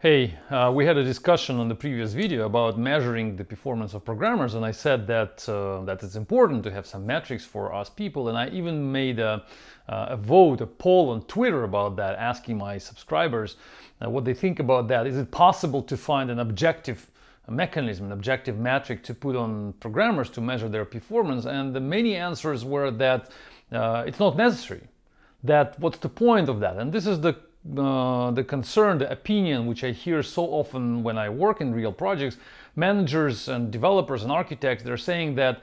Hey, uh, we had a discussion on the previous video about measuring the performance of programmers, and I said that uh, that it's important to have some metrics for us people, and I even made a, uh, a vote, a poll on Twitter about that, asking my subscribers uh, what they think about that. Is it possible to find an objective mechanism, an objective metric to put on programmers to measure their performance? And the many answers were that uh, it's not necessary. That what's the point of that? And this is the uh, the concern, the opinion, which I hear so often when I work in real projects, managers and developers and architects, they're saying that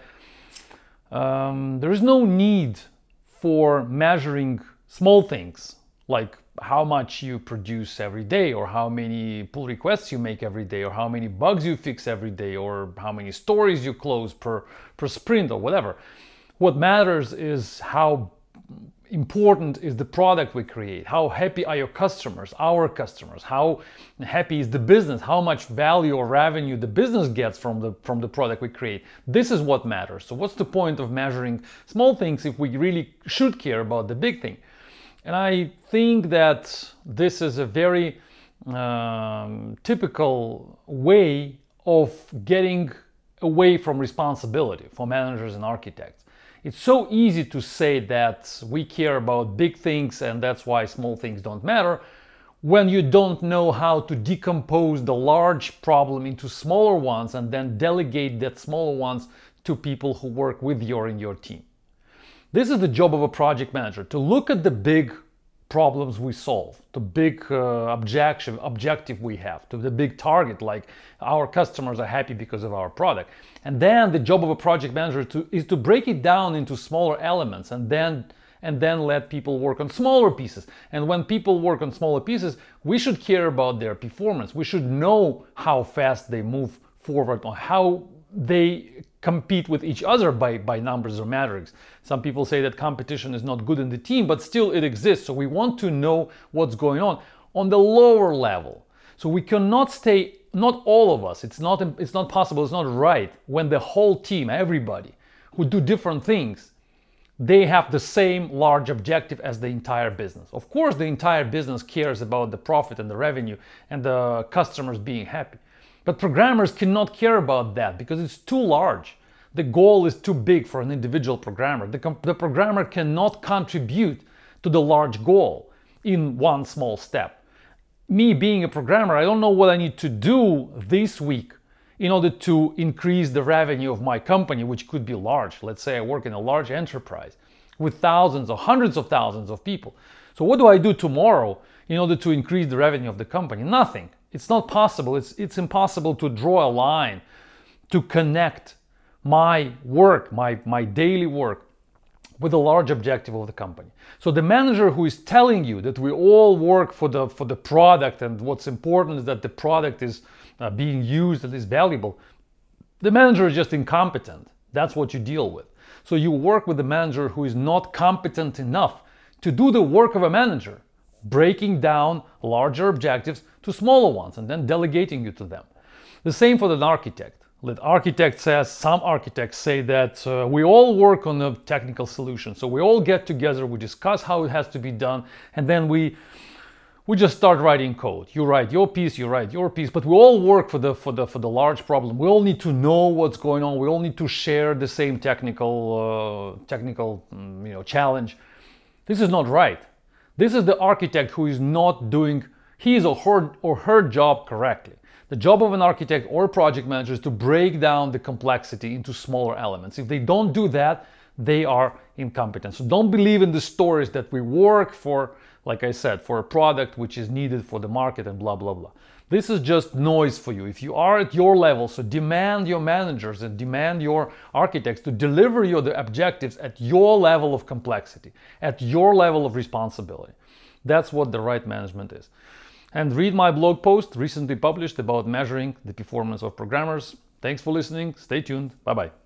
um, there is no need for measuring small things like how much you produce every day or how many pull requests you make every day or how many bugs you fix every day or how many stories you close per, per sprint or whatever. What matters is how important is the product we create. How happy are your customers our customers? How happy is the business? How much value or revenue the business gets from the from the product we create? This is what matters. So what's the point of measuring small things if we really should care about the big thing? And i think that this is a very um, typical way of getting away from responsibility for managers and architects it's so easy to say that we care about big things and that's why small things don't matter when you don't know how to decompose the large problem into smaller ones and then delegate that smaller ones to people who work with you or in your team. This is the job of a project manager to look at the big problems we solve, the big uh, objective objective we have, to the big target like our customers are happy because of our product. And then the job of a project manager to, is to break it down into smaller elements and then and then let people work on smaller pieces. And when people work on smaller pieces, we should care about their performance. We should know how fast they move forward or how they compete with each other by, by numbers or metrics. Some people say that competition is not good in the team, but still it exists. So we want to know what's going on on the lower level. So we cannot stay, not all of us, it's not, it's not possible, it's not right when the whole team, everybody who do different things, they have the same large objective as the entire business. Of course, the entire business cares about the profit and the revenue and the customers being happy. But programmers cannot care about that because it's too large. The goal is too big for an individual programmer. The, com- the programmer cannot contribute to the large goal in one small step. Me being a programmer, I don't know what I need to do this week in order to increase the revenue of my company, which could be large. Let's say I work in a large enterprise with thousands or hundreds of thousands of people. So, what do I do tomorrow in order to increase the revenue of the company? Nothing. It's not possible. It's, it's impossible to draw a line to connect my work, my, my daily work, with the large objective of the company. So the manager who is telling you that we all work for the for the product and what's important is that the product is uh, being used and is valuable, the manager is just incompetent. That's what you deal with. So you work with the manager who is not competent enough to do the work of a manager breaking down larger objectives to smaller ones and then delegating you to them. The same for the architect. The architect says, some architects say that uh, we all work on a technical solution. So we all get together, we discuss how it has to be done, and then we we just start writing code. You write your piece, you write your piece, but we all work for the for the for the large problem. We all need to know what's going on. We all need to share the same technical uh, technical mm, you know challenge. This is not right. This is the architect who is not doing his or her, or her job correctly. The job of an architect or project manager is to break down the complexity into smaller elements. If they don't do that, they are incompetent. So don't believe in the stories that we work for, like I said, for a product which is needed for the market and blah, blah, blah. This is just noise for you. If you are at your level, so demand your managers and demand your architects to deliver you the objectives at your level of complexity, at your level of responsibility. That's what the right management is. And read my blog post recently published about measuring the performance of programmers. Thanks for listening. Stay tuned. Bye bye.